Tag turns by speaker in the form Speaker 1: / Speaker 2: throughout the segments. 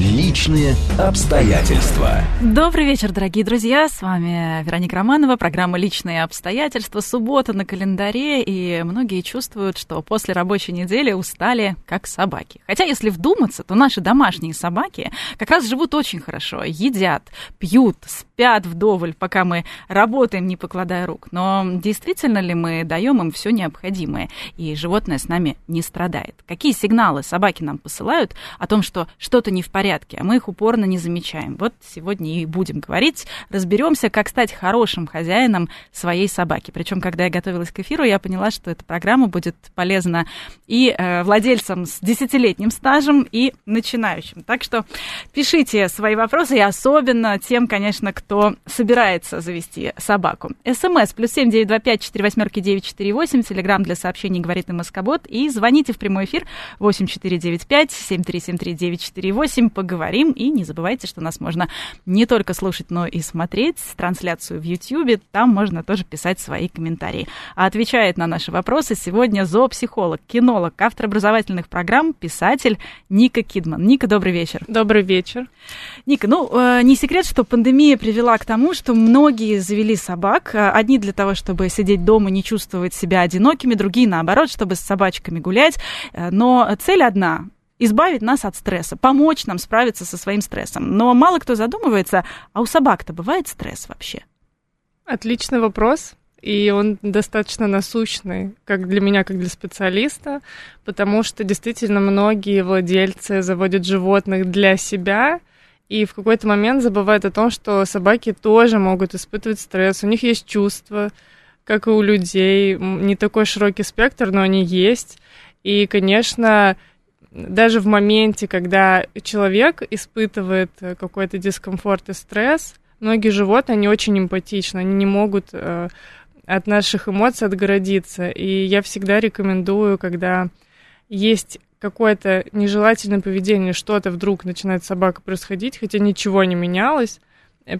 Speaker 1: Личные обстоятельства.
Speaker 2: Добрый вечер, дорогие друзья. С вами Вероника Романова. Программа «Личные обстоятельства». Суббота на календаре. И многие чувствуют, что после рабочей недели устали, как собаки. Хотя, если вдуматься, то наши домашние собаки как раз живут очень хорошо. Едят, пьют, спят вдоволь, пока мы работаем, не покладая рук. Но действительно ли мы даем им все необходимое? И животное с нами не страдает. Какие сигналы собаки нам посылают о том, что что-то не в порядке? Порядке, а мы их упорно не замечаем. Вот сегодня и будем говорить, разберемся, как стать хорошим хозяином своей собаки. Причем, когда я готовилась к эфиру, я поняла, что эта программа будет полезна и э, владельцам с десятилетним стажем, и начинающим. Так что пишите свои вопросы, и особенно тем, конечно, кто собирается завести собаку. СМС плюс семь девять два пять четыре восьмерки девять четыре восемь, телеграмм для сообщений говорит и Москобот, и звоните в прямой эфир восемь четыре девять пять семь три семь три девять четыре восемь поговорим. И не забывайте, что нас можно не только слушать, но и смотреть трансляцию в YouTube. Там можно тоже писать свои комментарии. А отвечает на наши вопросы сегодня зоопсихолог, кинолог, автор образовательных программ, писатель Ника Кидман. Ника, добрый вечер.
Speaker 3: Добрый вечер.
Speaker 2: Ника, ну, э, не секрет, что пандемия привела к тому, что многие завели собак. Э, одни для того, чтобы сидеть дома, не чувствовать себя одинокими, другие, наоборот, чтобы с собачками гулять. Э, но цель одна избавить нас от стресса, помочь нам справиться со своим стрессом. Но мало кто задумывается, а у собак-то бывает стресс вообще?
Speaker 3: Отличный вопрос. И он достаточно насущный, как для меня, как для специалиста, потому что действительно многие владельцы заводят животных для себя, и в какой-то момент забывают о том, что собаки тоже могут испытывать стресс, у них есть чувства, как и у людей, не такой широкий спектр, но они есть. И, конечно, даже в моменте, когда человек испытывает э, какой-то дискомфорт и стресс, многие животные, они очень эмпатичны, они не могут э, от наших эмоций отгородиться. И я всегда рекомендую, когда есть какое-то нежелательное поведение, что-то вдруг начинает собака происходить, хотя ничего не менялось,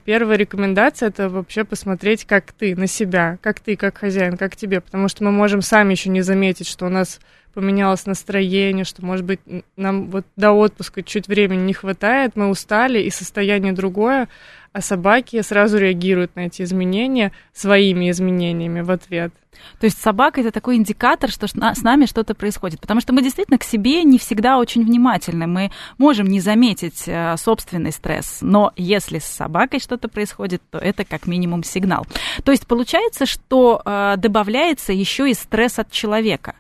Speaker 3: Первая рекомендация это вообще посмотреть, как ты на себя, как ты, как хозяин, как тебе, потому что мы можем сами еще не заметить, что у нас поменялось настроение, что, может быть, нам вот до отпуска чуть времени не хватает, мы устали, и состояние другое, а собаки сразу реагируют на эти изменения своими изменениями в ответ.
Speaker 2: То есть собака это такой индикатор, что с нами что-то происходит. Потому что мы действительно к себе не всегда очень внимательны. Мы можем не заметить э, собственный стресс. Но если с собакой что-то происходит, то это как минимум сигнал. То есть получается, что э, добавляется еще и стресс от человека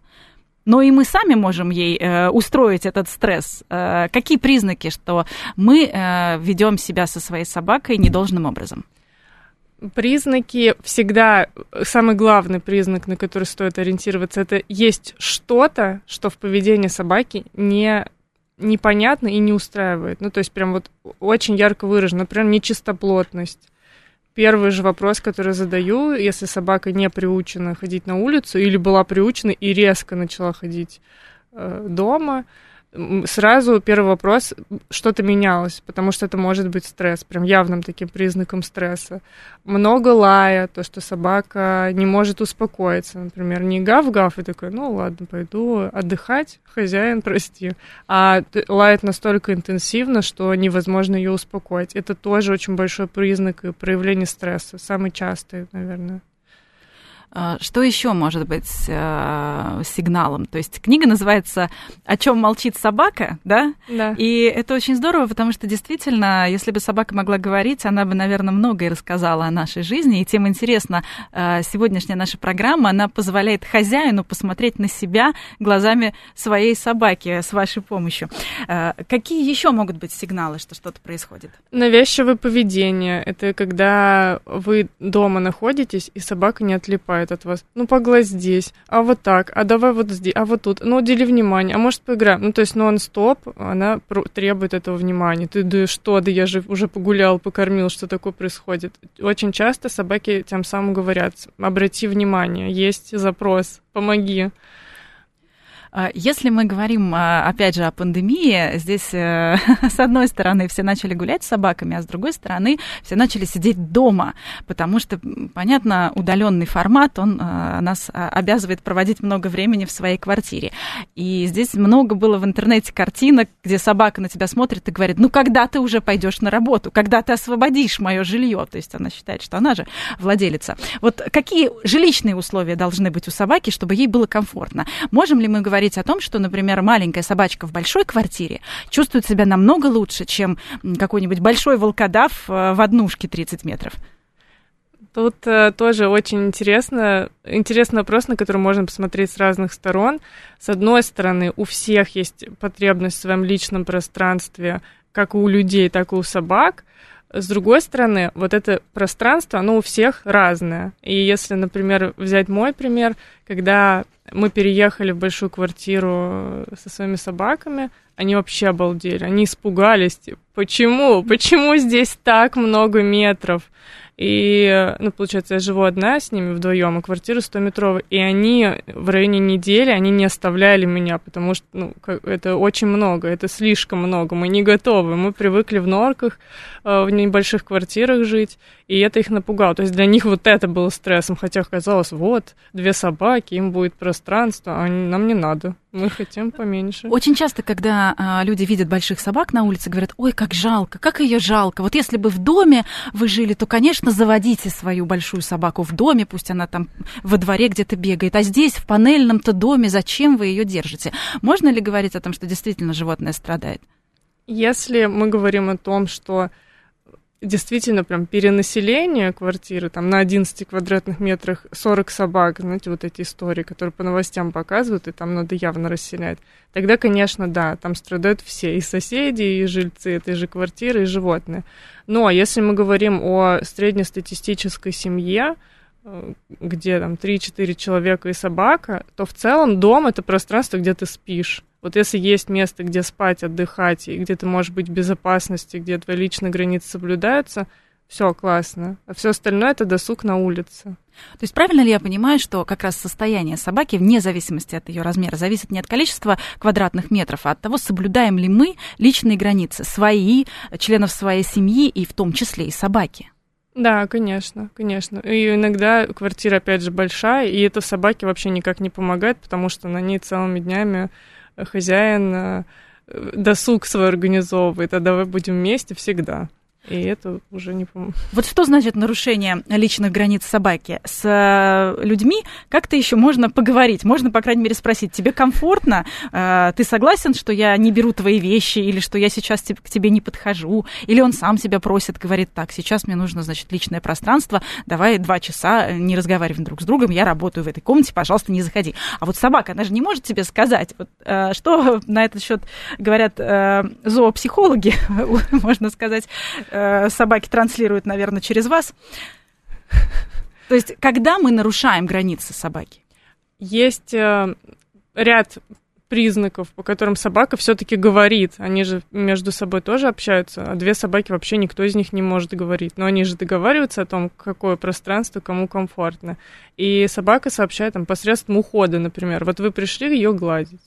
Speaker 2: но и мы сами можем ей э, устроить этот стресс. Э, какие признаки, что мы э, ведем себя со своей собакой недолжным образом?
Speaker 3: Признаки всегда, самый главный признак, на который стоит ориентироваться, это есть что-то, что в поведении собаки не непонятно и не устраивает. Ну, то есть прям вот очень ярко выражено, например, нечистоплотность первый же вопрос, который задаю, если собака не приучена ходить на улицу или была приучена и резко начала ходить э, дома, сразу первый вопрос, что-то менялось, потому что это может быть стресс, прям явным таким признаком стресса. Много лая, то, что собака не может успокоиться, например, не гав-гав, и такой, ну ладно, пойду отдыхать, хозяин, прости. А лает настолько интенсивно, что невозможно ее успокоить. Это тоже очень большой признак проявления стресса, самый частый, наверное.
Speaker 2: А, что еще может быть э, сигналом? То есть книга называется «О чем молчит собака», да?
Speaker 3: Да.
Speaker 2: И это очень здорово, потому что действительно, если бы собака могла говорить, она бы, наверное, многое рассказала о нашей жизни. И тем интересно, э, сегодняшняя наша программа, она позволяет хозяину посмотреть на себя глазами своей собаки с вашей помощью. Э, какие еще могут быть сигналы, что что-то происходит?
Speaker 3: Навязчивое поведение. Это когда вы дома находитесь, и собака не отлипает отлипает от вас. Ну, погладь здесь, а вот так, а давай вот здесь, а вот тут. Ну, удели внимание, а может поиграем. Ну, то есть нон-стоп, она требует этого внимания. Ты, да что, да я же уже погулял, покормил, что такое происходит. Очень часто собаки тем самым говорят, обрати внимание, есть запрос, помоги.
Speaker 2: А, если мы говорим, а, опять же, о пандемии, здесь, э, с одной стороны, все начали гулять с собаками, а с другой стороны, все начали сидеть дома, потому что, понятно, удаленный формат, он а, нас обязывает проводить много времени в своей квартире. И здесь много было в интернете картинок, где собака на тебя смотрит и говорит, ну, когда ты уже пойдешь на работу, когда ты освободишь мое жилье, то есть она считает, что она же владелица. Вот какие жилищные условия должны быть у собаки, чтобы ей было комфортно? Можем ли мы говорить говорить о том, что, например, маленькая собачка в большой квартире чувствует себя намного лучше, чем какой-нибудь большой волкодав э, в однушке 30 метров.
Speaker 3: Тут э, тоже очень интересно, интересный вопрос, на который можно посмотреть с разных сторон. С одной стороны, у всех есть потребность в своем личном пространстве, как у людей, так и у собак. С другой стороны, вот это пространство, оно у всех разное. И если, например, взять мой пример, когда мы переехали в большую квартиру со своими собаками, они вообще обалдели, они испугались. Типа, почему? Почему здесь так много метров? И, ну, получается, я живу одна с ними вдвоем, а квартира 100-метровая. И они в районе недели, они не оставляли меня, потому что, ну, это очень много, это слишком много. Мы не готовы. Мы привыкли в норках, э, в небольших квартирах жить, и это их напугало. То есть для них вот это было стрессом, хотя казалось, вот, две собаки, им будет пространство, а нам не надо. Мы хотим поменьше.
Speaker 2: Очень часто, когда а, люди видят больших собак на улице, говорят, ой, как жалко, как ее жалко. Вот если бы в доме вы жили, то, конечно, заводите свою большую собаку в доме, пусть она там во дворе где-то бегает. А здесь, в панельном-то доме, зачем вы ее держите? Можно ли говорить о том, что действительно животное страдает?
Speaker 3: Если мы говорим о том, что действительно прям перенаселение квартиры, там на 11 квадратных метрах 40 собак, знаете, вот эти истории, которые по новостям показывают, и там надо явно расселять, тогда, конечно, да, там страдают все, и соседи, и жильцы этой же квартиры, и животные. Но если мы говорим о среднестатистической семье, где там 3-4 человека и собака, то в целом дом это пространство, где ты спишь. Вот если есть место, где спать, отдыхать, и где ты можешь быть в безопасности, где твои личные границы соблюдаются, все классно. А все остальное это досуг на улице.
Speaker 2: То есть правильно ли я понимаю, что как раз состояние собаки, вне зависимости от ее размера, зависит не от количества квадратных метров, а от того, соблюдаем ли мы личные границы, свои, членов своей семьи и в том числе и собаки?
Speaker 3: Да, конечно, конечно. И иногда квартира, опять же, большая, и это собаке вообще никак не помогает, потому что на ней целыми днями хозяин э, досуг свой организовывает, а давай будем вместе всегда. И это уже не помню.
Speaker 2: Вот что значит нарушение личных границ собаки? С э, людьми как-то еще можно поговорить, можно, по крайней мере, спросить, тебе комфортно? Э, ты согласен, что я не беру твои вещи, или что я сейчас к тебе не подхожу? Или он сам себя просит, говорит, так, сейчас мне нужно, значит, личное пространство, давай два часа не разговариваем друг с другом, я работаю в этой комнате, пожалуйста, не заходи. А вот собака, она же не может тебе сказать, вот, э, что на этот счет говорят зоопсихологи, можно сказать, Э, собаки транслируют, наверное, через вас. То есть, когда мы нарушаем границы собаки?
Speaker 3: Есть э, ряд признаков, по которым собака все-таки говорит. Они же между собой тоже общаются, а две собаки вообще никто из них не может говорить. Но они же договариваются о том, какое пространство кому комфортно. И собака сообщает там посредством ухода, например. Вот вы пришли ее гладить.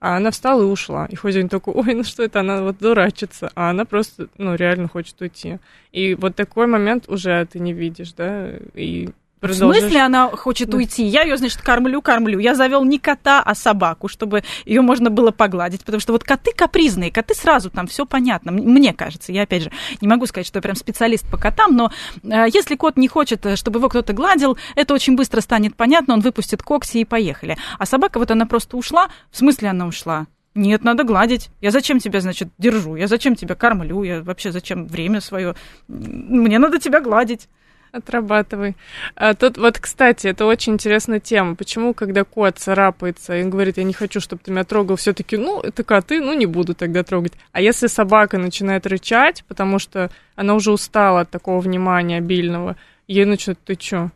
Speaker 3: А она встала и ушла. И хозяин такой, ой, ну что это, она вот дурачится. А она просто, ну, реально хочет уйти. И вот такой момент уже ты не видишь, да, и
Speaker 2: Продолжишь... В смысле она хочет уйти? Я ее, значит, кормлю, кормлю. Я завел не кота, а собаку, чтобы ее можно было погладить. Потому что вот коты капризные, коты сразу там все понятно. Мне кажется, я опять же не могу сказать, что я прям специалист по котам, но э, если кот не хочет, э, чтобы его кто-то гладил, это очень быстро станет понятно, он выпустит когти и поехали. А собака вот она просто ушла. В смысле она ушла? Нет, надо гладить. Я зачем тебя, значит, держу? Я зачем тебя кормлю? Я вообще зачем время свое? Мне надо тебя гладить.
Speaker 3: Отрабатывай. А, тут вот, кстати, это очень интересная тема. Почему, когда кот царапается и говорит, я не хочу, чтобы ты меня трогал, все-таки, ну, это коты, ну, не буду тогда трогать. А если собака начинает рычать, потому что она уже устала от такого внимания обильного, ей начнет, ты что,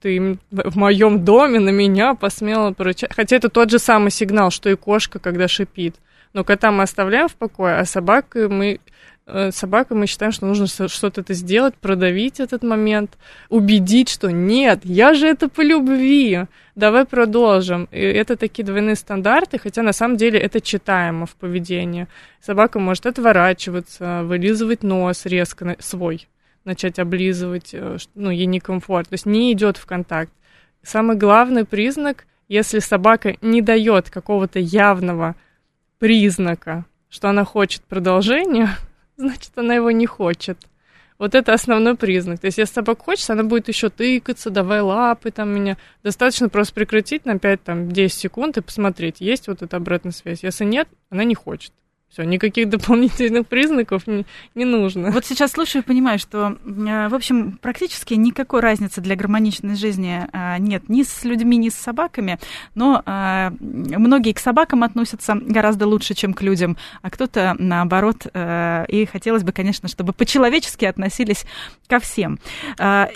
Speaker 3: ты в моем доме на меня посмела порычать. Хотя это тот же самый сигнал, что и кошка, когда шипит. Но кота мы оставляем в покое, а собак мы э, собака, мы считаем, что нужно что-то это сделать, продавить этот момент, убедить, что нет, я же это по любви, давай продолжим. И это такие двойные стандарты, хотя на самом деле это читаемо в поведении. Собака может отворачиваться, вылизывать нос резко свой, начать облизывать, э, ну, ей некомфорт, то есть не идет в контакт. Самый главный признак, если собака не дает какого-то явного признака, что она хочет продолжения, значит, она его не хочет. Вот это основной признак. То есть, если собака хочет, она будет еще тыкаться, давай лапы там меня. Достаточно просто прекратить на 5-10 секунд и посмотреть, есть вот эта обратная связь. Если нет, она не хочет. Все, никаких дополнительных признаков не, не нужно.
Speaker 2: Вот сейчас слушаю и понимаю, что, э, в общем, практически никакой разницы для гармоничной жизни э, нет ни с людьми, ни с собаками, но э, многие к собакам относятся гораздо лучше, чем к людям, а кто-то наоборот. И хотелось бы, конечно, чтобы по-человечески относились ко всем.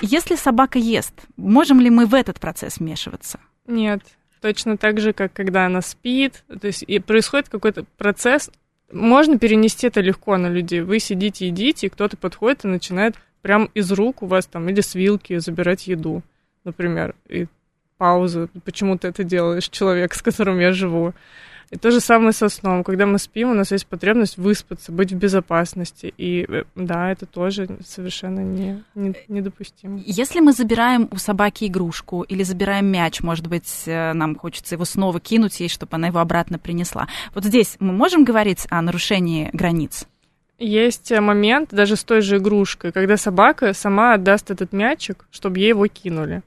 Speaker 2: Если собака ест, можем ли мы в этот процесс вмешиваться?
Speaker 3: Нет, точно так же, как когда она спит. То есть и происходит какой-то процесс можно перенести это легко на людей. Вы сидите, едите, и кто-то подходит и начинает прям из рук у вас там или с вилки забирать еду, например. И пауза. Почему ты это делаешь, человек, с которым я живу? И то же самое со сном. Когда мы спим, у нас есть потребность выспаться, быть в безопасности. И э, да, это тоже совершенно не, не, недопустимо.
Speaker 2: Если мы забираем у собаки игрушку или забираем мяч, может быть, э, нам хочется его снова кинуть ей, чтобы она его обратно принесла. Вот здесь мы можем говорить о нарушении границ?
Speaker 3: Есть э, момент даже с той же игрушкой, когда собака сама отдаст этот мячик, чтобы ей его кинули.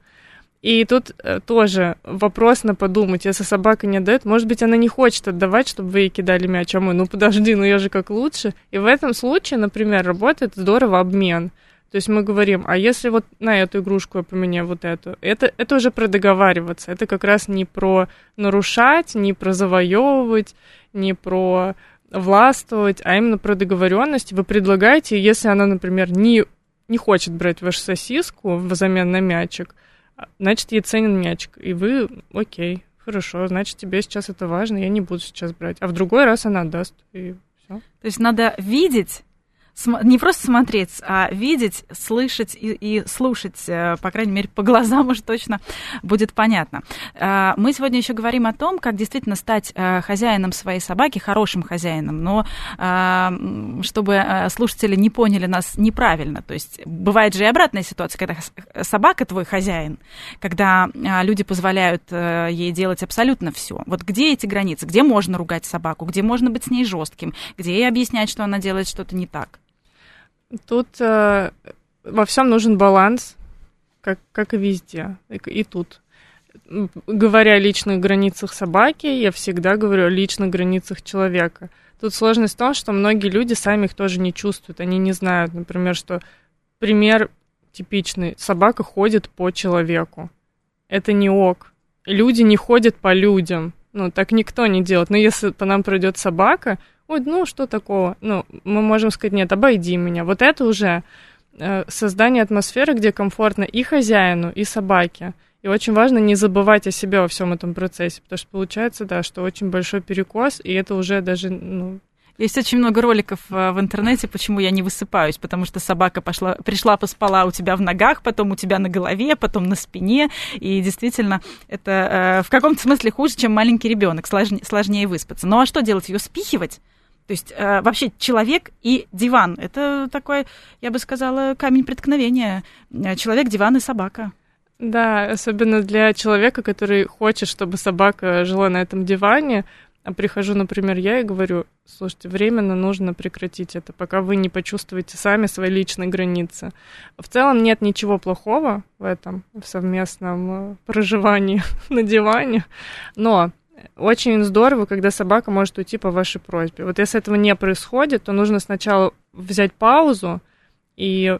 Speaker 3: И тут э, тоже вопрос на подумать, если собака не отдает, может быть, она не хочет отдавать, чтобы вы ей кидали мяч, а мы, ну подожди, ну я же как лучше. И в этом случае, например, работает здорово обмен. То есть мы говорим, а если вот на эту игрушку я поменяю вот эту, это, это уже про договариваться, это как раз не про нарушать, не про завоевывать, не про властвовать, а именно про договоренность. Вы предлагаете, если она, например, не, не хочет брать вашу сосиску взамен на мячик, значит, ей ценен мячик. И вы, окей, хорошо, значит, тебе сейчас это важно, я не буду сейчас брать. А в другой раз она отдаст, и все.
Speaker 2: То есть надо видеть не просто смотреть, а видеть, слышать и, и слушать, э, по крайней мере, по глазам уж точно будет понятно. Э, мы сегодня еще говорим о том, как действительно стать э, хозяином своей собаки, хорошим хозяином, но чтобы слушатели не поняли нас неправильно. То есть бывает же и обратная ситуация, когда собака твой хозяин, когда люди позволяют ей делать абсолютно все. Вот где эти границы? Где можно ругать собаку? Где можно быть с ней жестким? Где ей объяснять, что она делает что-то не так?
Speaker 3: Тут э, во всем нужен баланс, как, как и везде, и, и тут. Говоря о личных границах собаки, я всегда говорю о личных границах человека. Тут сложность в том, что многие люди сами их тоже не чувствуют. Они не знают, например, что пример типичный. Собака ходит по человеку. Это не ок. Люди не ходят по людям. Ну, так никто не делает. Но если по нам пройдет собака, ой, ну что такого? Ну, мы можем сказать, нет, обойди меня. Вот это уже э, создание атмосферы, где комфортно и хозяину, и собаке. И очень важно не забывать о себе во всем этом процессе, потому что получается, да, что очень большой перекос, и это уже даже, ну,
Speaker 2: есть очень много роликов э, в интернете, почему я не высыпаюсь, потому что собака пошла, пришла, поспала у тебя в ногах, потом у тебя на голове, потом на спине, и действительно это э, в каком-то смысле хуже, чем маленький ребенок, сложнее, сложнее выспаться. Ну а что делать? Ее спихивать? То есть э, вообще человек и диван – это такой, я бы сказала, камень преткновения. Э, человек, диван и собака.
Speaker 3: Да, особенно для человека, который хочет, чтобы собака жила на этом диване. А прихожу, например, я и говорю, слушайте, временно нужно прекратить это, пока вы не почувствуете сами свои личные границы. В целом нет ничего плохого в этом, в совместном э, проживании на диване, но очень здорово, когда собака может уйти по вашей просьбе. Вот если этого не происходит, то нужно сначала взять паузу и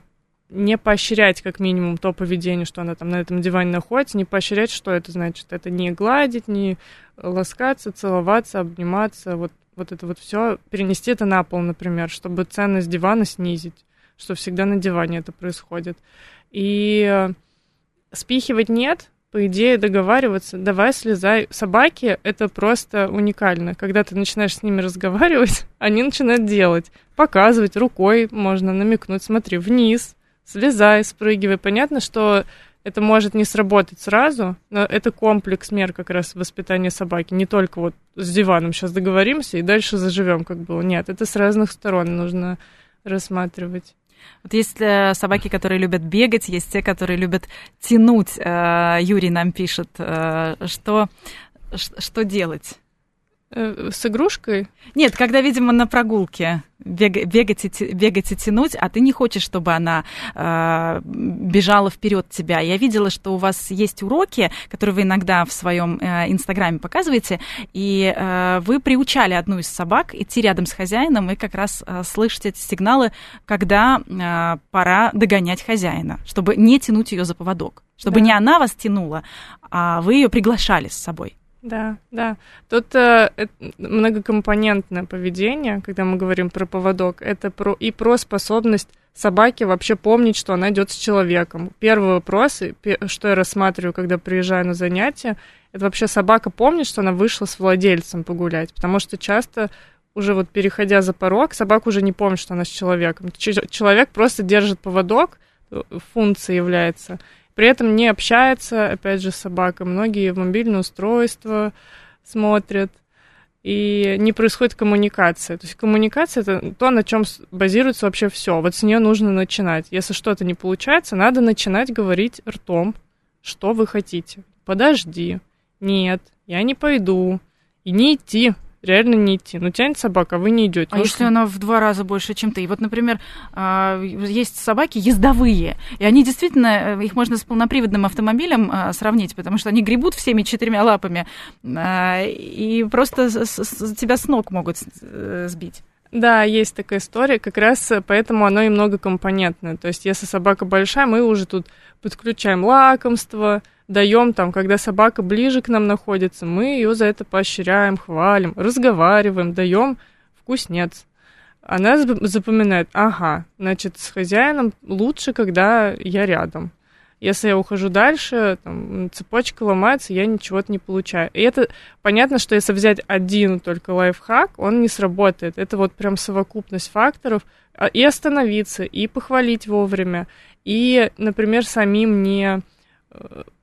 Speaker 3: не поощрять как минимум то поведение, что она там на этом диване находится, не поощрять, что это значит. Это не гладить, не ласкаться, целоваться, обниматься, вот, вот это вот все, перенести это на пол, например, чтобы ценность дивана снизить, что всегда на диване это происходит. И спихивать нет, по идее, договариваться, давай слезай. Собаки — это просто уникально. Когда ты начинаешь с ними разговаривать, они начинают делать. Показывать рукой можно намекнуть, смотри, вниз, слезай, спрыгивай. Понятно, что это может не сработать сразу, но это комплекс мер как раз воспитания собаки. Не только вот с диваном сейчас договоримся и дальше заживем, как было. Нет, это с разных сторон нужно рассматривать.
Speaker 2: Вот есть э, собаки, которые любят бегать, есть те, которые любят тянуть. Э, Юрий нам пишет, э, что, что делать?
Speaker 3: С игрушкой?
Speaker 2: Нет, когда, видимо, на прогулке бег, бегать, и, бегать и тянуть, а ты не хочешь, чтобы она э, бежала вперед тебя. Я видела, что у вас есть уроки, которые вы иногда в своем э, инстаграме показываете, и э, вы приучали одну из собак идти рядом с хозяином и как раз э, слышать эти сигналы, когда э, пора догонять хозяина, чтобы не тянуть ее за поводок, чтобы да. не она вас тянула, а вы ее приглашали с собой.
Speaker 3: Да, да. Тут э, многокомпонентное поведение, когда мы говорим про поводок, это про и про способность собаки вообще помнить, что она идет с человеком. Первый вопрос, что я рассматриваю, когда приезжаю на занятия, это вообще собака помнит, что она вышла с владельцем погулять, потому что часто уже вот переходя за порог, собака уже не помнит, что она с человеком. Человек просто держит поводок, э, функция является, при этом не общается, опять же, с собакой. Многие в мобильное устройство смотрят, и не происходит коммуникация. То есть коммуникация это то, на чем базируется вообще все. Вот с нее нужно начинать. Если что-то не получается, надо начинать говорить ртом, что вы хотите. Подожди. Нет, я не пойду. И не идти реально не идти. Ну, тянет собака, а вы не идете.
Speaker 2: А ну, если что... она в два раза больше, чем ты? И вот, например, а, есть собаки ездовые, и они действительно, э, их можно с полноприводным автомобилем а, сравнить, потому что они гребут всеми четырьмя лапами а, и просто тебя с ног могут э, сбить.
Speaker 3: Да, есть такая история, как раз поэтому оно и многокомпонентное. То есть, если собака большая, мы уже тут подключаем лакомство, даем там, когда собака ближе к нам находится, мы ее за это поощряем, хвалим, разговариваем, даем вкуснец. Она запоминает, ага, значит, с хозяином лучше, когда я рядом. Если я ухожу дальше, там, цепочка ломается, я ничего не получаю. И это понятно, что если взять один только лайфхак, он не сработает. Это вот прям совокупность факторов. А, и остановиться, и похвалить вовремя, и, например, самим не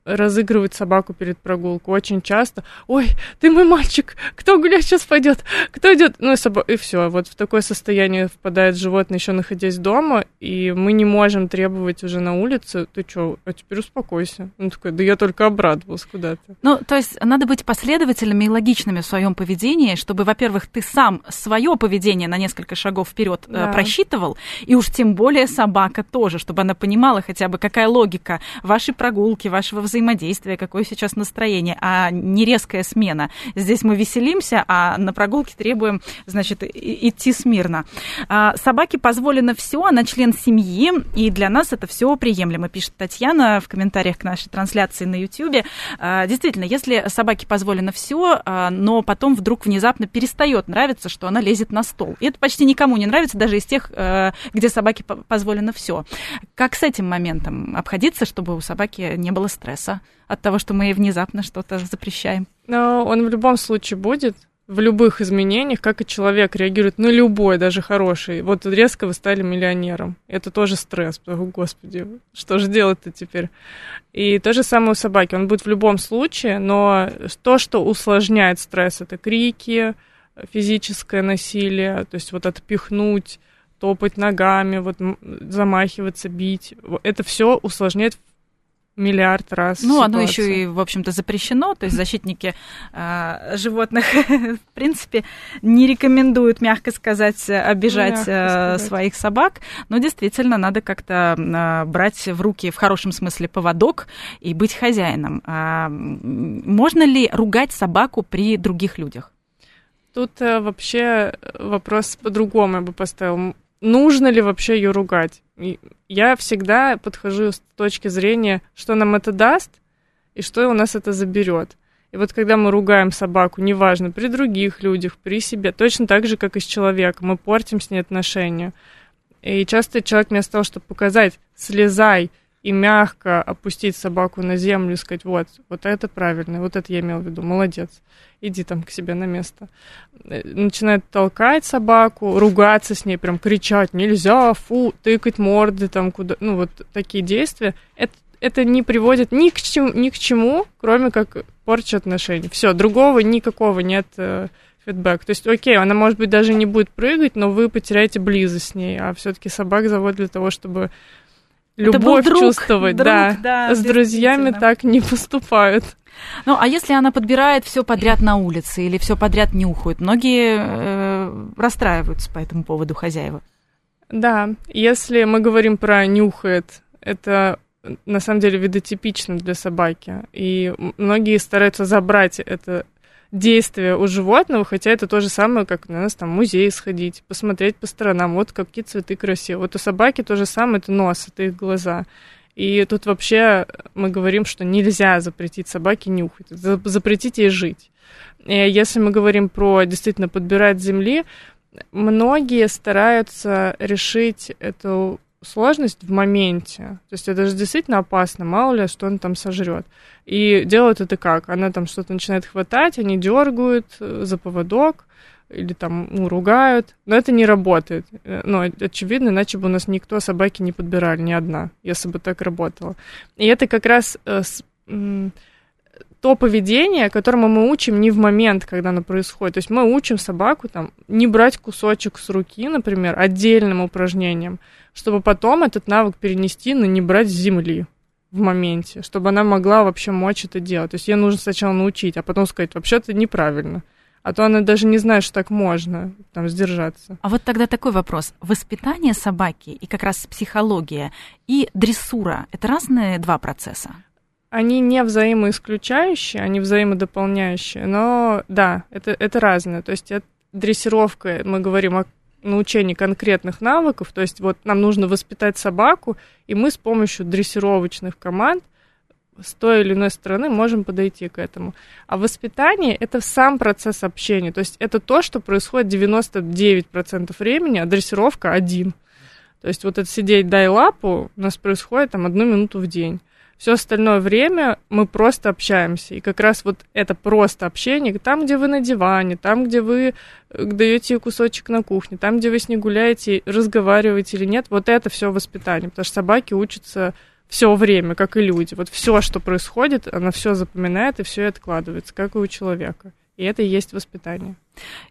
Speaker 3: разыгрывать собаку перед прогулкой очень часто. Ой, ты мой мальчик, кто гулять сейчас пойдет? Кто идет? Ну и, собак... и все. Вот в такое состояние впадает животное, еще находясь дома, и мы не можем требовать уже на улице. Ты что, а теперь успокойся. Он такой, да я только обрадовался куда-то.
Speaker 2: Ну, то есть надо быть последовательными и логичными в своем поведении, чтобы, во-первых, ты сам свое поведение на несколько шагов вперед э, да. просчитывал, и уж тем более собака тоже, чтобы она понимала хотя бы, какая логика вашей прогулки, вашего взаимодействия взаимодействие, какое сейчас настроение, а не резкая смена. Здесь мы веселимся, а на прогулке требуем, значит, идти смирно. А, собаке позволено все, она член семьи, и для нас это все приемлемо, пишет Татьяна в комментариях к нашей трансляции на YouTube. А, действительно, если собаке позволено все, а, но потом вдруг внезапно перестает нравиться, что она лезет на стол. И это почти никому не нравится, даже из тех, где собаке позволено все. Как с этим моментом обходиться, чтобы у собаки не было стресса? Стресса от того, что мы внезапно что-то запрещаем.
Speaker 3: Но он в любом случае будет, в любых изменениях, как и человек реагирует на любой, даже хороший. Вот резко вы стали миллионером. Это тоже стресс. О, Господи, что же делать-то теперь? И то же самое у собаки. Он будет в любом случае, но то, что усложняет стресс, это крики, физическое насилие, то есть вот отпихнуть, топать ногами, вот замахиваться, бить. Это все усложняет миллиард раз.
Speaker 2: Ну, оно еще и, в общем-то, запрещено, то есть защитники э, животных, в принципе, не рекомендуют, мягко сказать, обижать э, своих собак, но действительно надо как-то э, брать в руки, в хорошем смысле, поводок и быть хозяином. Э, можно ли ругать собаку при других людях?
Speaker 3: Тут э, вообще вопрос по-другому я бы поставил нужно ли вообще ее ругать. Я всегда подхожу с точки зрения, что нам это даст и что у нас это заберет. И вот когда мы ругаем собаку, неважно, при других людях, при себе, точно так же, как и с человеком, мы портим с ней отношения. И часто человек вместо того, чтобы показать, слезай, и мягко опустить собаку на землю и сказать, вот, вот это правильно, вот это я имел в виду, молодец, иди там к себе на место. Э, начинает толкать собаку, ругаться с ней, прям кричать, нельзя, фу, тыкать морды там куда, ну вот такие действия. Это, это не приводит ни к, чему, ни к чему, кроме как порчи отношений. Все, другого никакого нет э, фидбэк. То есть, окей, она, может быть, даже не будет прыгать, но вы потеряете близость с ней, а все-таки собак заводят для того, чтобы любовь друг, чувствовать, друг, да. да. С друзьями так не поступают.
Speaker 2: Ну, а если она подбирает все подряд на улице или все подряд нюхают, многие э, расстраиваются по этому поводу хозяева.
Speaker 3: Да, если мы говорим про нюхает, это на самом деле видотипично для собаки. И многие стараются забрать это действие у животного, хотя это то же самое, как на нас там в музей сходить, посмотреть по сторонам, вот какие цветы красивые. Вот у собаки то же самое, это нос, это их глаза. И тут вообще мы говорим, что нельзя запретить собаке нюхать, запретить ей жить. И если мы говорим про действительно подбирать земли, многие стараются решить эту сложность в моменте. То есть это же действительно опасно, мало ли, что он там сожрет. И делают это как? Она там что-то начинает хватать, они дергают э, за поводок или там ну, ругают, но это не работает. Э, ну, очевидно, иначе бы у нас никто собаки не подбирали, ни одна, если бы так работало. И это как раз э, то поведение, которому мы учим не в момент, когда оно происходит. То есть мы учим собаку там не брать кусочек с руки, например, отдельным упражнением, чтобы потом этот навык перенести на не брать с земли в моменте, чтобы она могла вообще мочь это делать. То есть ей нужно сначала научить, а потом сказать, вообще это неправильно. А то она даже не знает, что так можно, там, сдержаться.
Speaker 2: А вот тогда такой вопрос. Воспитание собаки и как раз психология и дрессура – это разные два процесса?
Speaker 3: Они не взаимоисключающие, они взаимодополняющие, но да, это, это разное. То есть это дрессировка, мы говорим о научении конкретных навыков, то есть вот нам нужно воспитать собаку, и мы с помощью дрессировочных команд с той или иной стороны можем подойти к этому. А воспитание – это сам процесс общения, то есть это то, что происходит 99% времени, а дрессировка – один. То есть вот это сидеть, дай лапу, у нас происходит там одну минуту в день. Все остальное время мы просто общаемся. И как раз вот это просто общение, там, где вы на диване, там, где вы э, даете кусочек на кухне, там, где вы с ней гуляете, разговариваете или нет, вот это все воспитание. Потому что собаки учатся все время, как и люди. Вот все, что происходит, она все запоминает и все откладывается, как и у человека. И это и есть воспитание.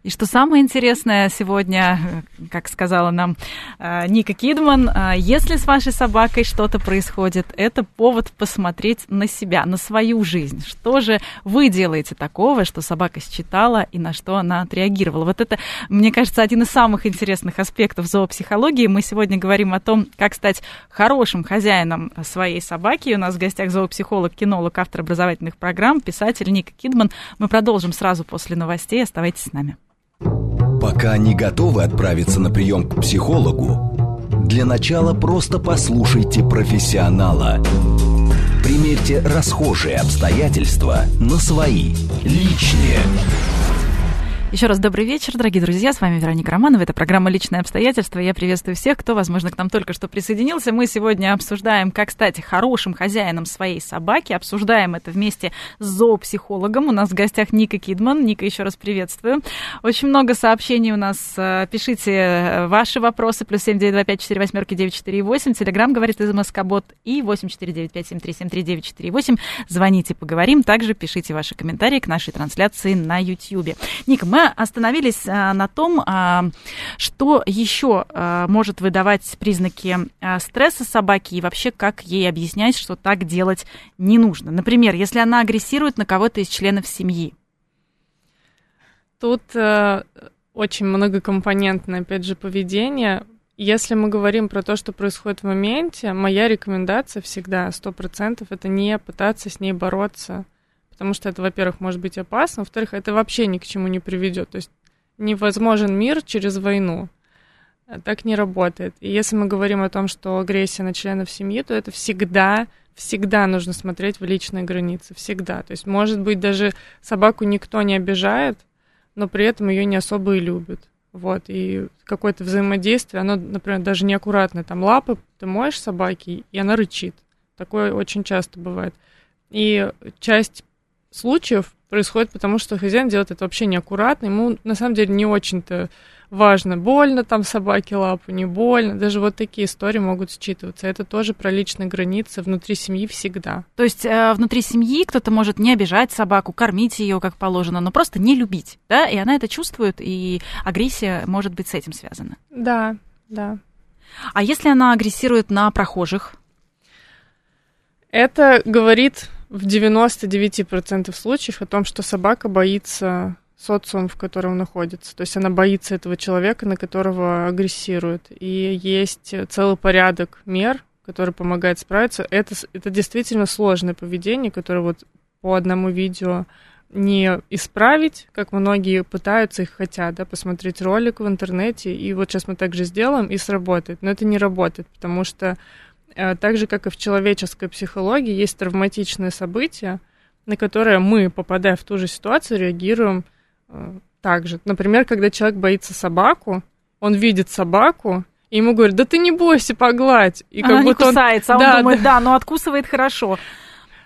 Speaker 2: И что самое интересное сегодня, как сказала нам э, Ника Кидман, э, если с вашей собакой что-то происходит, это повод посмотреть на себя, на свою жизнь. Что же вы делаете такого, что собака считала и на что она отреагировала? Вот это, мне кажется, один из самых интересных аспектов зоопсихологии. Мы сегодня говорим о том, как стать хорошим хозяином своей собаки. У нас в гостях зоопсихолог, кинолог, автор образовательных программ, писатель Ника Кидман. Мы продолжим сразу после новостей. Оставайтесь нами.
Speaker 1: Пока не готовы отправиться на прием к психологу, для начала просто послушайте профессионала. Примерьте расхожие обстоятельства на свои, личные.
Speaker 2: Еще раз добрый вечер, дорогие друзья. С вами Вероника Романова. Это программа «Личные обстоятельства». Я приветствую всех, кто, возможно, к нам только что присоединился. Мы сегодня обсуждаем, как стать хорошим хозяином своей собаки. Обсуждаем это вместе с зоопсихологом. У нас в гостях Ника Кидман. Ника, еще раз приветствую. Очень много сообщений у нас. Э, пишите э, ваши вопросы. Плюс семь девять два пять четыре восьмерки девять четыре восемь. Телеграмм говорит из Москобот и восемь четыре девять пять семь три семь три девять четыре восемь. Звоните, поговорим. Также пишите ваши комментарии к нашей трансляции на YouTube. Ника, мы остановились а, на том, а, что еще а, может выдавать признаки стресса собаки и вообще как ей объяснять, что так делать не нужно. Например, если она агрессирует на кого-то из членов семьи.
Speaker 3: Тут э, очень многокомпонентное, опять же, поведение. Если мы говорим про то, что происходит в моменте, моя рекомендация всегда, сто процентов, это не пытаться с ней бороться потому что это, во-первых, может быть опасно, во-вторых, это вообще ни к чему не приведет. То есть невозможен мир через войну. Так не работает. И если мы говорим о том, что агрессия на членов семьи, то это всегда, всегда нужно смотреть в личные границы. Всегда. То есть, может быть, даже собаку никто не обижает, но при этом ее не особо и любят. Вот, и какое-то взаимодействие, оно, например, даже неаккуратное. Там лапы ты моешь собаки, и она рычит. Такое очень часто бывает. И часть случаев происходит потому, что хозяин делает это вообще неаккуратно. Ему на самом деле не очень-то важно, больно там собаке лапу, не больно. Даже вот такие истории могут считываться. Это тоже про личные границы внутри семьи всегда.
Speaker 2: То есть э, внутри семьи кто-то может не обижать собаку, кормить ее как положено, но просто не любить, да, и она это чувствует, и агрессия может быть с этим связана.
Speaker 3: Да, да.
Speaker 2: А если она агрессирует на прохожих?
Speaker 3: Это говорит в 99% случаев о том, что собака боится социум, в котором находится. То есть она боится этого человека, на которого агрессирует. И есть целый порядок мер, который помогает справиться. Это, это действительно сложное поведение, которое вот по одному видео не исправить, как многие пытаются и хотят, да, посмотреть ролик в интернете, и вот сейчас мы так же сделаем, и сработает. Но это не работает, потому что так же, как и в человеческой психологии, есть травматичные события, на которые мы, попадая в ту же ситуацию, реагируем Э, также. Например, когда человек боится собаку, он видит собаку, и ему говорят, да ты не бойся, погладь.
Speaker 2: И как Она будто не кусается, он, а он да, думает, да, да, но откусывает хорошо.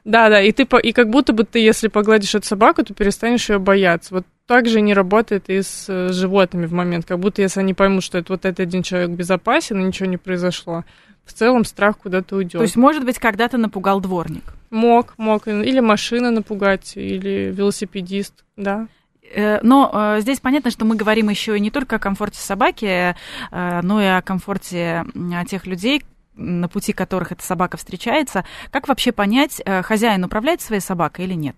Speaker 3: Да, да, и ты и как будто бы ты, если погладишь эту собаку, то перестанешь ее бояться. Вот так же не работает и с э, животными в момент. Как будто если они поймут, что это вот этот один человек безопасен, и ничего не произошло, в целом страх куда-то уйдет. То
Speaker 2: есть, может быть, когда-то напугал дворник?
Speaker 3: Мог, мог. Или машина напугать, или велосипедист, да.
Speaker 2: Э, но э, здесь понятно, что мы говорим еще и не только о комфорте собаки, э, но и о комфорте тех людей, на пути которых эта собака встречается. Как вообще понять, хозяин управляет своей собакой или нет?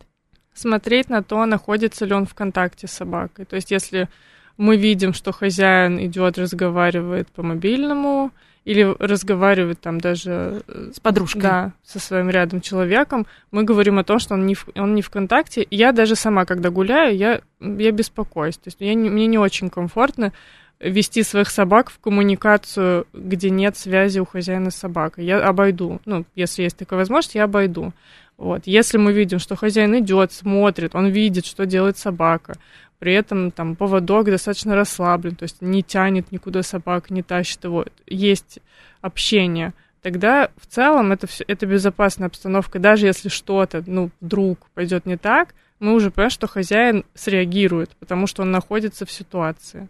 Speaker 3: Смотреть на то, находится ли он в контакте с собакой. То есть, если мы видим, что хозяин идет, разговаривает по мобильному, или разговаривает там даже
Speaker 2: с подружкой,
Speaker 3: да, со своим рядом человеком, мы говорим о том, что он не в, он не в контакте. Я даже сама, когда гуляю, я, я беспокоюсь. То есть я не, мне не очень комфортно вести своих собак в коммуникацию, где нет связи у хозяина с собакой. Я обойду. Ну, если есть такая возможность, я обойду. Вот. Если мы видим, что хозяин идет, смотрит, он видит, что делает собака, при этом там поводок достаточно расслаблен, то есть не тянет никуда собак, не тащит его, есть общение, тогда в целом это, все, это безопасная обстановка. Даже если что-то, ну, вдруг пойдет не так, мы уже понимаем, что хозяин среагирует, потому что он находится в ситуации.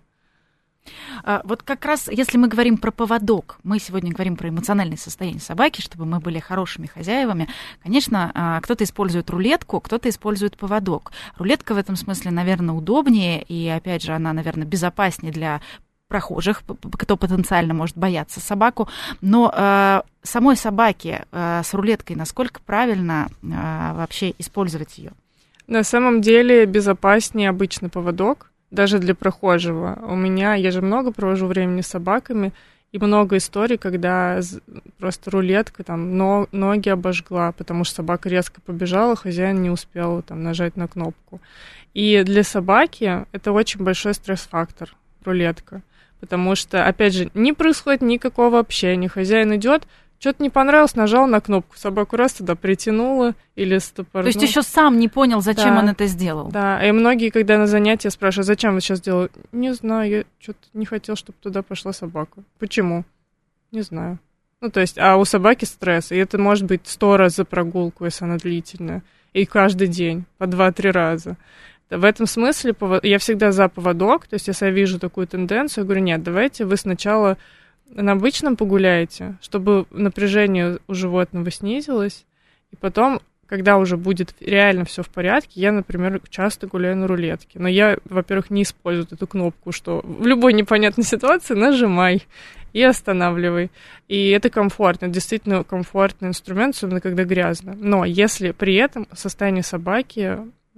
Speaker 2: А, вот как раз, если мы говорим про поводок, мы сегодня говорим про эмоциональное состояние собаки, чтобы мы были хорошими хозяевами. Конечно, а, кто-то использует рулетку, кто-то использует поводок. Рулетка в этом смысле, наверное, удобнее, и, опять же, она, наверное, безопаснее для прохожих, кто потенциально может бояться собаку. Но э, самой собаке э, с рулеткой насколько правильно э, вообще использовать ее?
Speaker 3: На самом деле безопаснее обычный поводок, даже для прохожего. У меня, я же много провожу времени с собаками, и много историй, когда просто рулетка там но, ноги обожгла, потому что собака резко побежала, хозяин не успел там нажать на кнопку. И для собаки это очень большой стресс-фактор, рулетка. Потому что, опять же, не происходит никакого общения. Хозяин идет, что-то не понравилось, нажал на кнопку, собаку раз туда притянула или стопорнула.
Speaker 2: То есть еще сам не понял, зачем да. он это сделал?
Speaker 3: Да, и многие, когда на занятия спрашивают, зачем вы сейчас сделали? Не знаю, я что-то не хотел, чтобы туда пошла собака. Почему? Не знаю. Ну, то есть, а у собаки стресс, и это может быть сто раз за прогулку, если она длительная, и каждый день, по два-три раза. В этом смысле я всегда за поводок, то есть если я вижу такую тенденцию, я говорю, нет, давайте вы сначала на обычном погуляете, чтобы напряжение у животного снизилось, и потом, когда уже будет реально все в порядке, я, например, часто гуляю на рулетке. Но я, во-первых, не использую эту кнопку, что в любой непонятной ситуации нажимай и останавливай. И это комфортно, действительно комфортный инструмент, особенно когда грязно. Но если при этом состояние собаки,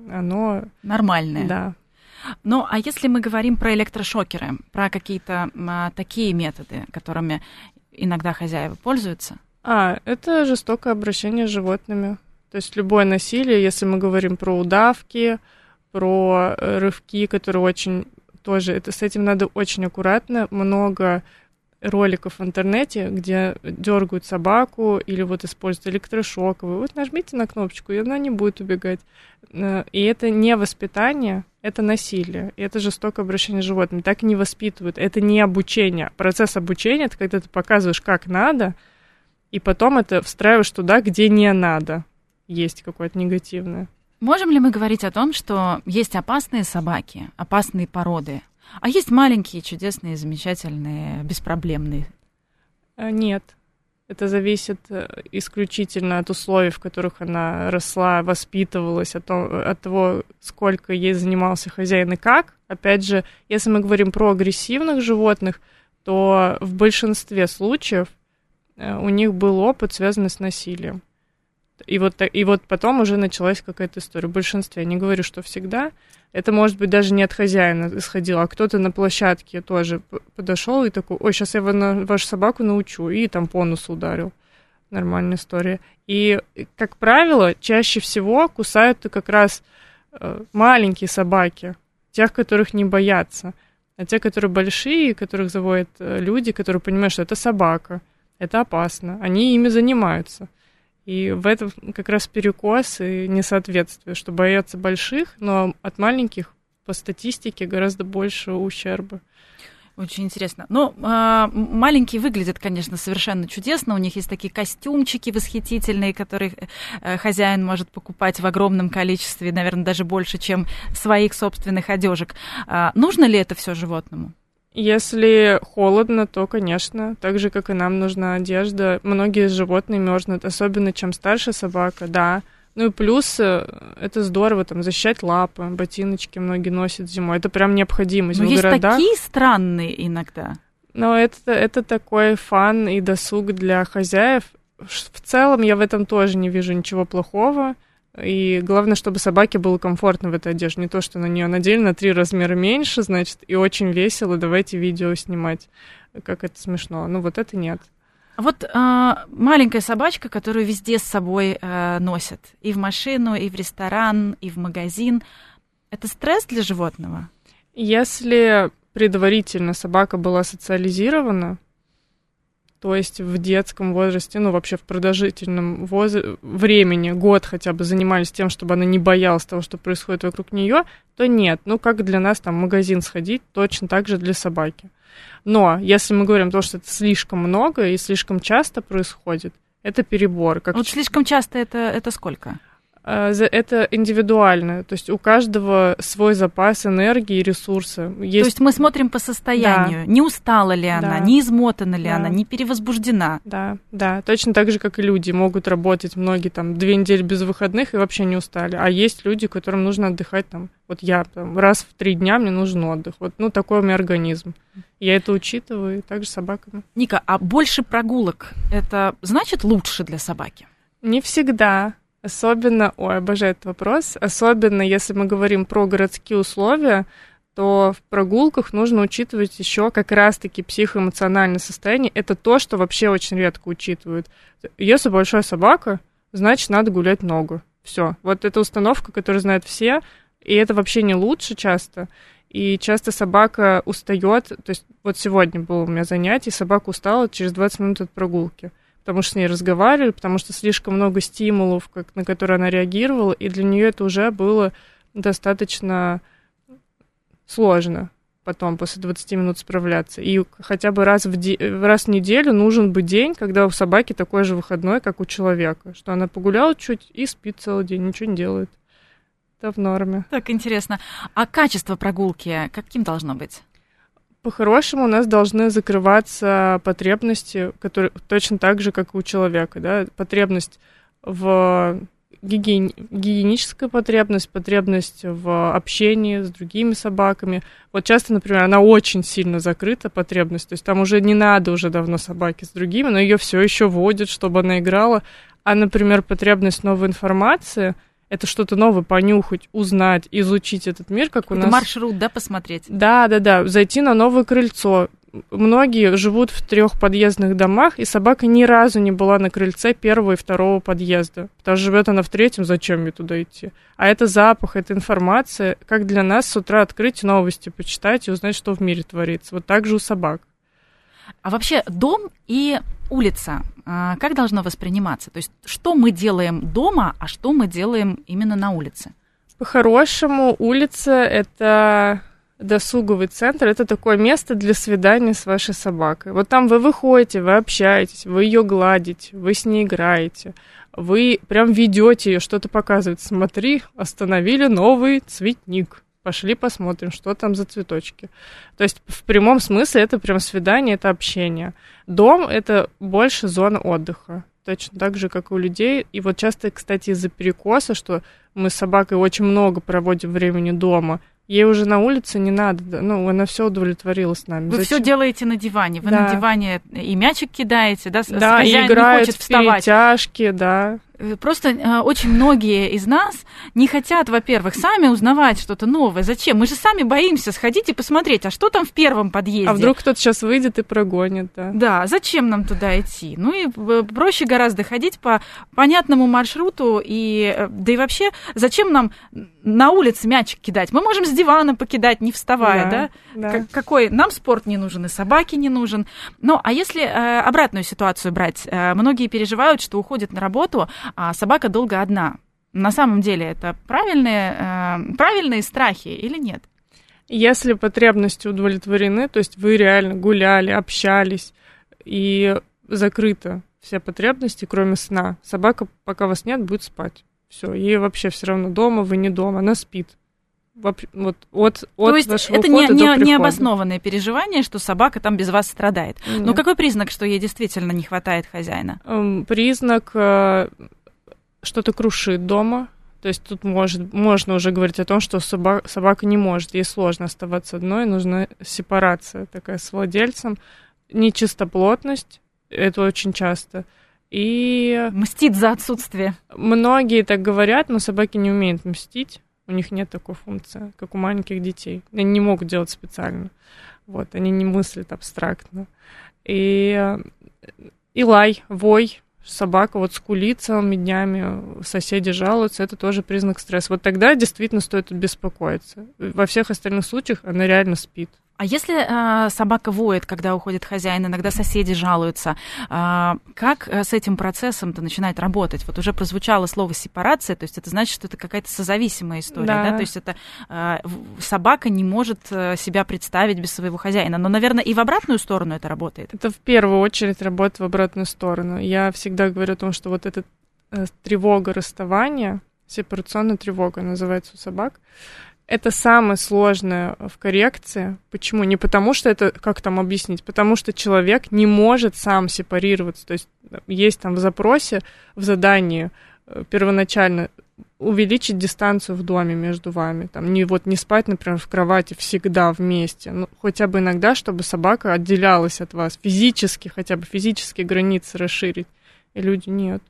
Speaker 3: оно...
Speaker 2: Нормальное.
Speaker 3: Да,
Speaker 2: ну, а если мы говорим про электрошокеры, про какие-то а, такие методы, которыми иногда хозяева пользуются?
Speaker 3: А, это жестокое обращение с животными. То есть любое насилие, если мы говорим про удавки, про э, рывки, которые очень тоже, это с этим надо очень аккуратно, много роликов в интернете, где дергают собаку или вот используют электрошоковую. Вот нажмите на кнопочку, и она не будет убегать. Э, и это не воспитание, это насилие, и это жестокое обращение с животными. Так не воспитывают, это не обучение. Процесс обучения — это когда ты показываешь, как надо, и потом это встраиваешь туда, где не надо. Есть какое-то негативное.
Speaker 2: Можем ли мы говорить о том, что есть опасные собаки, опасные породы, а есть маленькие, чудесные, замечательные, беспроблемные?
Speaker 3: Э, нет. Это зависит э, исключительно от условий, в которых она росла, воспитывалась, от того, от того, сколько ей занимался хозяин и как. Опять же, если мы говорим про агрессивных животных, то в большинстве случаев э, у них был опыт, связанный с насилием. И вот, и вот потом уже началась какая-то история. В большинстве, я не говорю, что всегда. Это, может быть, даже не от хозяина исходило, а кто-то на площадке тоже подошел и такой, ой, сейчас я вашу собаку научу, и там по носу ударил. Нормальная история. И, как правило, чаще всего кусают как раз э, маленькие собаки, тех, которых не боятся. А те, которые большие, которых заводят э, люди, которые понимают, что это собака, это опасно, они ими занимаются. И в этом как раз перекос и несоответствие, что боятся больших, но от маленьких по статистике гораздо больше ущерба.
Speaker 2: Очень интересно. Ну, э, маленькие выглядят, конечно, совершенно чудесно. У них есть такие костюмчики восхитительные, которые э, хозяин может покупать в огромном количестве, наверное, даже больше, чем своих собственных одежек. Э, нужно ли это все животному?
Speaker 3: Если холодно, то, конечно, так же, как и нам нужна одежда. Многие животные мерзнут, особенно чем старше собака, да. Ну и плюс э, это здорово, там, защищать лапы, ботиночки многие носят зимой. Это прям необходимость
Speaker 2: Но
Speaker 3: в
Speaker 2: есть
Speaker 3: городах.
Speaker 2: такие странные иногда.
Speaker 3: Но это, это такой фан и досуг для хозяев. В целом я в этом тоже не вижу ничего плохого. И главное, чтобы собаке было комфортно в этой одежде. Не то, что на нее надели на три размера меньше, значит, и очень весело, давайте видео снимать. Как это смешно. Ну вот это нет.
Speaker 2: Вот э, маленькая собачка, которую везде с собой э, носят. И в машину, и в ресторан, и в магазин. Это стресс для животного?
Speaker 3: Если предварительно собака была социализирована, то есть в детском возрасте, ну вообще в продолжительном воз... времени, год хотя бы занимались тем, чтобы она не боялась того, что происходит вокруг нее, то нет. Ну как для нас там в магазин сходить, точно так же для собаки. Но если мы говорим то, что это слишком много и слишком часто происходит, это перебор.
Speaker 2: Как... Вот слишком часто это, это сколько?
Speaker 3: Э, это индивидуально, то есть у каждого свой запас энергии и ресурса.
Speaker 2: Есть... То есть мы смотрим по состоянию, да. не устала ли она, да. не измотана ли да. она, не перевозбуждена.
Speaker 3: Да, да, точно так же, как и люди могут работать многие там две недели без выходных и вообще не устали, а есть люди, которым нужно отдыхать там, вот я там, раз в три дня мне нужен отдых, вот, ну такой у меня организм. Я это учитываю, и также собаками.
Speaker 2: Ника, а больше прогулок, это значит лучше для собаки?
Speaker 3: Не всегда. Особенно, ой, обожаю этот вопрос, особенно если мы говорим про городские условия, то в прогулках нужно учитывать еще как раз-таки психоэмоциональное состояние. Это то, что вообще очень редко учитывают. Если большая собака, значит, надо гулять много. Все. Вот это установка, которую знают все, и это вообще не лучше часто. И часто собака устает. То есть вот сегодня было у меня занятие, собака устала через 20 минут от прогулки потому что с ней разговаривали, потому что слишком много стимулов, как, на которые она реагировала, и для нее это уже было достаточно сложно потом, после 20 минут справляться. И хотя бы раз в, де- раз в неделю нужен бы день, когда у собаки такой же выходной, как у человека, что она погуляла чуть и спит целый день, ничего не делает. Это в норме.
Speaker 2: Так интересно. А качество прогулки каким должно быть?
Speaker 3: По-хорошему у нас должны закрываться потребности, которые точно так же, как и у человека, да, потребность в гигиени... гигиеническая потребность, потребность в общении с другими собаками. Вот часто, например, она очень сильно закрыта, потребность, то есть там уже не надо уже давно собаки с другими, но ее все еще водят, чтобы она играла. А, например, потребность новой информации — это что-то новое понюхать, узнать, изучить этот мир, как у нас.
Speaker 2: Маршрут, да, посмотреть.
Speaker 3: Да, да, да, зайти на новое крыльцо. Многие живут в трех подъездных домах, и собака ни разу не была на крыльце первого и второго подъезда. Потому что живет она в третьем, зачем мне туда идти? А это запах, это информация, как для нас с утра открыть новости, почитать и узнать, что в мире творится. Вот так же у собак.
Speaker 2: А вообще дом и улица, а, как должно восприниматься? То есть что мы делаем дома, а что мы делаем именно на улице?
Speaker 3: По-хорошему, улица — это досуговый центр это такое место для свидания с вашей собакой. Вот там вы выходите, вы общаетесь, вы ее гладите, вы с ней играете, вы прям ведете ее, что-то показывает. Смотри, остановили новый цветник. Пошли посмотрим, что там за цветочки. То есть в прямом смысле это прям свидание, это общение. Дом это больше зона отдыха точно так же, как и у людей. И вот часто, кстати, из-за перекоса, что мы с собакой очень много проводим времени дома, Ей уже на улице не надо, ну, она все удовлетворила с нами.
Speaker 2: Вы все делаете на диване. Вы да. на диване и мячик кидаете, да?
Speaker 3: Да, и играет в перетяжки, да.
Speaker 2: Э, просто э, очень многие из нас не хотят, во-первых, сами узнавать что-то новое. Зачем? Мы же сами боимся сходить и посмотреть, а что там в первом подъезде.
Speaker 3: А вдруг кто-то сейчас выйдет и прогонит, да.
Speaker 2: Да, зачем нам туда идти? Ну и э, проще гораздо ходить по понятному маршруту, и да и вообще, зачем нам на улице мячик кидать? Мы можем с дивана покидать, не вставая, да? да? да. Какой? Нам спорт не нужен, и собаке не нужен. Ну, а если э, обратную ситуацию брать? Э, многие переживают, что уходят на работу, а собака долго одна. На самом деле это правильные, э, правильные страхи или нет?
Speaker 3: Если потребности удовлетворены, то есть вы реально гуляли, общались, и закрыто все потребности, кроме сна, собака, пока вас нет, будет спать. Все, ей вообще все равно дома, вы не дома, она спит. Вот от, от
Speaker 2: То есть это не, не, не обоснованное переживание, что собака там без вас страдает. Нет. Но какой признак, что ей действительно не хватает хозяина?
Speaker 3: Эм, признак э, что-то крушит дома. То есть тут может, можно уже говорить о том, что собака, собака не может, ей сложно оставаться одной, нужна сепарация такая с владельцем. Нечистоплотность, это очень часто. И...
Speaker 2: Мстит за отсутствие.
Speaker 3: Многие так говорят, но собаки не умеют мстить. У них нет такой функции, как у маленьких детей. Они не могут делать специально. Вот, они не мыслят абстрактно. И, и лай, вой, собака вот скулит целыми днями, соседи жалуются, это тоже признак стресса. Вот тогда действительно стоит беспокоиться. Во всех остальных случаях она реально спит.
Speaker 2: А если э, собака воет, когда уходит хозяин, иногда соседи жалуются, э, как с этим процессом-то начинает работать? Вот уже прозвучало слово сепарация, то есть это значит, что это какая-то созависимая история, да? да? То есть это э, собака не может э, себя представить без своего хозяина. Но, наверное, и в обратную сторону это работает.
Speaker 3: Это в первую очередь работает в обратную сторону. Я всегда говорю о том, что вот эта э, тревога расставания, сепарационная тревога называется у собак, это самое сложное в коррекции. Почему? Не потому, что это, как там объяснить, потому что человек не может сам сепарироваться. То есть есть там в запросе, в задании э, первоначально увеличить дистанцию в доме между вами. Там не вот не спать, например, в кровати всегда вместе. Ну, хотя бы иногда, чтобы собака отделялась от вас физически, хотя бы физические границы расширить. И люди нет.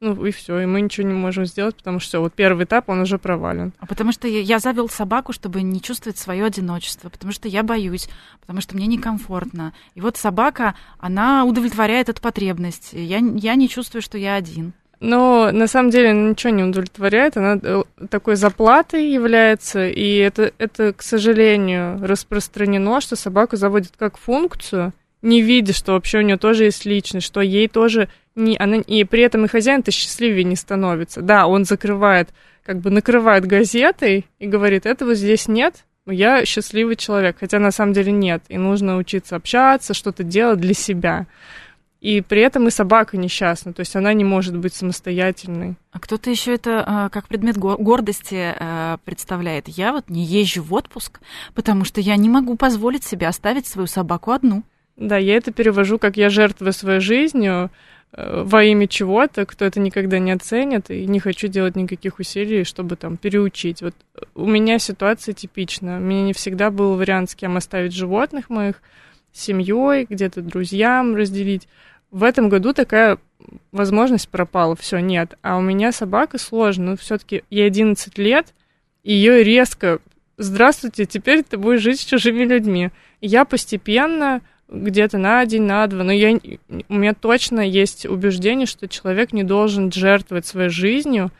Speaker 3: Ну и все, и мы ничего не можем сделать, потому что все, вот первый этап, он уже провален.
Speaker 2: А потому что я, я завел собаку, чтобы не чувствовать свое одиночество, потому что я боюсь, потому что мне некомфортно. И вот собака, она удовлетворяет эту потребность. Я, я не чувствую, что я один.
Speaker 3: Но на самом деле она ничего не удовлетворяет, она э, такой заплатой является, и это, это, к сожалению, распространено, что собаку заводит как функцию, не видя, что вообще у нее тоже есть личность, что ей тоже не, она, и при этом и хозяин-то счастливее не становится. Да, он закрывает, как бы накрывает газетой и говорит, этого здесь нет, я счастливый человек, хотя на самом деле нет, и нужно учиться общаться, что-то делать для себя. И при этом и собака несчастна, то есть она не может быть самостоятельной.
Speaker 2: А кто-то еще это а, как предмет гордости а, представляет. Я вот не езжу в отпуск, потому что я не могу позволить себе оставить свою собаку одну.
Speaker 3: Да, я это перевожу, как я жертвую своей жизнью э, во имя чего-то, кто это никогда не оценит, и не хочу делать никаких усилий, чтобы там переучить. Вот у меня ситуация типичная. У меня не всегда был вариант, с кем оставить животных моих, семьей, где-то друзьям разделить. В этом году такая возможность пропала, все, нет. А у меня собака сложно, ну, все-таки ей 11 лет, ее резко «Здравствуйте, теперь ты будешь жить с чужими людьми». Я постепенно где-то на день, на два, но я, у меня точно есть убеждение, что человек не должен жертвовать своей жизнью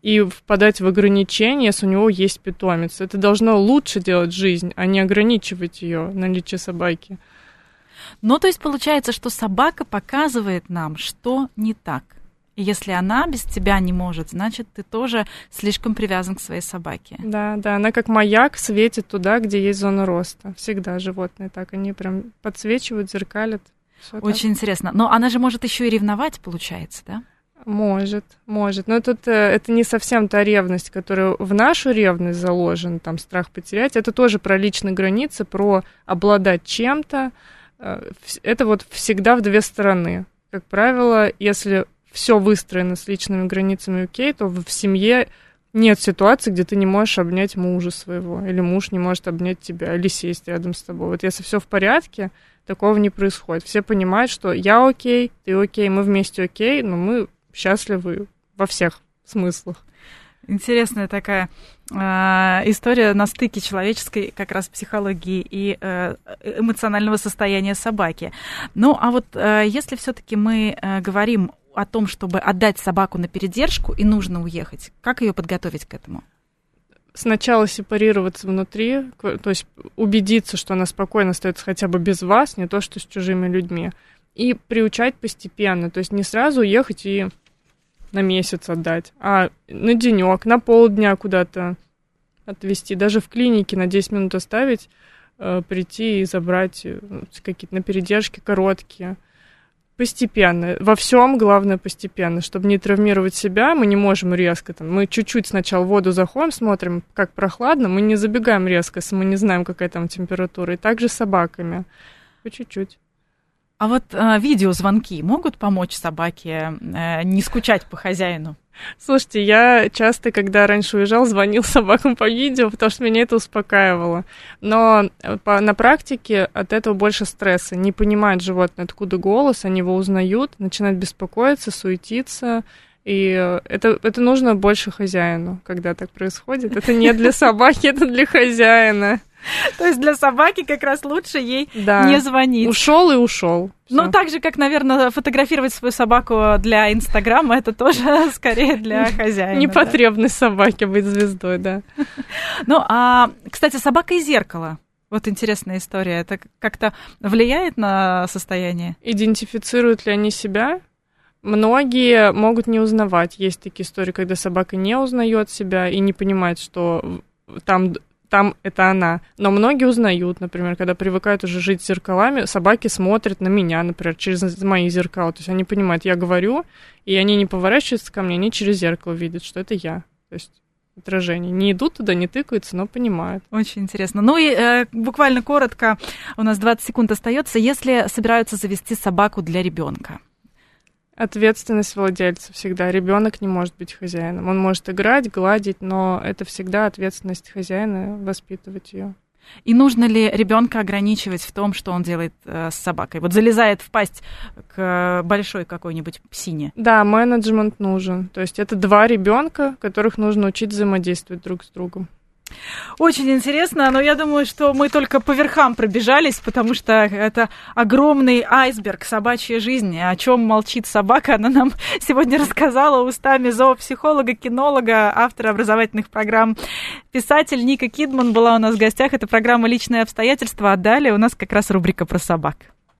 Speaker 3: и впадать в ограничения, если у него есть питомец. Это должно лучше делать жизнь, а не ограничивать ее наличие собаки.
Speaker 2: Ну, то есть получается, что собака показывает нам, что не так. И если она без тебя не может, значит, ты тоже слишком привязан к своей собаке.
Speaker 3: Да, да, она как маяк светит туда, где есть зона роста. Всегда животные так, они прям подсвечивают, зеркалят.
Speaker 2: Очень так. интересно. Но она же может еще и ревновать, получается, да?
Speaker 3: Может, может. Но тут э, это не совсем та ревность, которая в нашу ревность заложена, там страх потерять. Это тоже про личные границы, про обладать чем-то. Э, это вот всегда в две стороны. Как правило, если все выстроено с личными границами окей, то в семье нет ситуации, где ты не можешь обнять мужа своего, или муж не может обнять тебя, или сесть рядом с тобой. Вот если все в порядке, такого не происходит. Все понимают, что я окей, ты окей, мы вместе окей, но мы счастливы во всех смыслах.
Speaker 2: Интересная такая э, история на стыке человеческой как раз психологии и э, эмоционального состояния собаки. Ну, а вот э, если все-таки мы э, говорим о том, чтобы отдать собаку на передержку и нужно уехать, как ее подготовить к этому?
Speaker 3: Сначала сепарироваться внутри, то есть убедиться, что она спокойно остается хотя бы без вас, не то что с чужими людьми. И приучать постепенно, то есть не сразу уехать и на месяц отдать, а на денек, на полдня куда-то отвезти, даже в клинике на 10 минут оставить, э, прийти и забрать э, какие-то на передержке короткие. Постепенно. Во всем главное постепенно. Чтобы не травмировать себя, мы не можем резко. Там, мы чуть-чуть сначала воду заходим, смотрим, как прохладно, мы не забегаем резко, если мы не знаем, какая там температура. И также с собаками. По чуть-чуть.
Speaker 2: А вот э, видеозвонки могут помочь собаке э, не скучать по хозяину?
Speaker 3: Слушайте, я часто, когда раньше уезжал, звонил собакам по видео, потому что меня это успокаивало. Но э, по, на практике от этого больше стресса. Не понимает животное, откуда голос, они его узнают, начинают беспокоиться, суетиться. И э, это, это нужно больше хозяину, когда так происходит. Это не для собаки, это для хозяина.
Speaker 2: То есть для собаки как раз лучше ей да. не звонить.
Speaker 3: Ушел и ушел.
Speaker 2: Ну, так же, как, наверное, фотографировать свою собаку для Инстаграма, это тоже скорее для хозяина.
Speaker 3: Непотребность да? собаки быть звездой, да.
Speaker 2: Ну, а, кстати, собака и зеркало. Вот интересная история. Это как-то влияет на состояние?
Speaker 3: Идентифицируют ли они себя? Многие могут не узнавать. Есть такие истории, когда собака не узнает себя и не понимает, что там там это она. Но многие узнают, например, когда привыкают уже жить с зеркалами, собаки смотрят на меня, например, через мои зеркала. То есть они понимают, я говорю, и они не поворачиваются ко мне, они через зеркало видят, что это я. То есть отражение. Не идут туда, не тыкаются, но понимают.
Speaker 2: Очень интересно. Ну и э, буквально коротко, у нас 20 секунд остается, если собираются завести собаку для ребенка.
Speaker 3: Ответственность владельца всегда. Ребенок не может быть хозяином. Он может играть, гладить, но это всегда ответственность хозяина воспитывать ее.
Speaker 2: И нужно ли ребенка ограничивать в том, что он делает э, с собакой? Вот залезает в пасть к большой какой-нибудь псине.
Speaker 3: Да, менеджмент нужен. То есть это два ребенка, которых нужно учить взаимодействовать друг с другом.
Speaker 2: Очень интересно, но я думаю, что мы только по верхам пробежались, потому что это огромный айсберг собачьей жизни. О чем молчит собака, она нам сегодня рассказала устами зоопсихолога, кинолога, автора образовательных программ. Писатель Ника Кидман была у нас в гостях. Это программа «Личные обстоятельства», а далее у нас как раз рубрика про собак.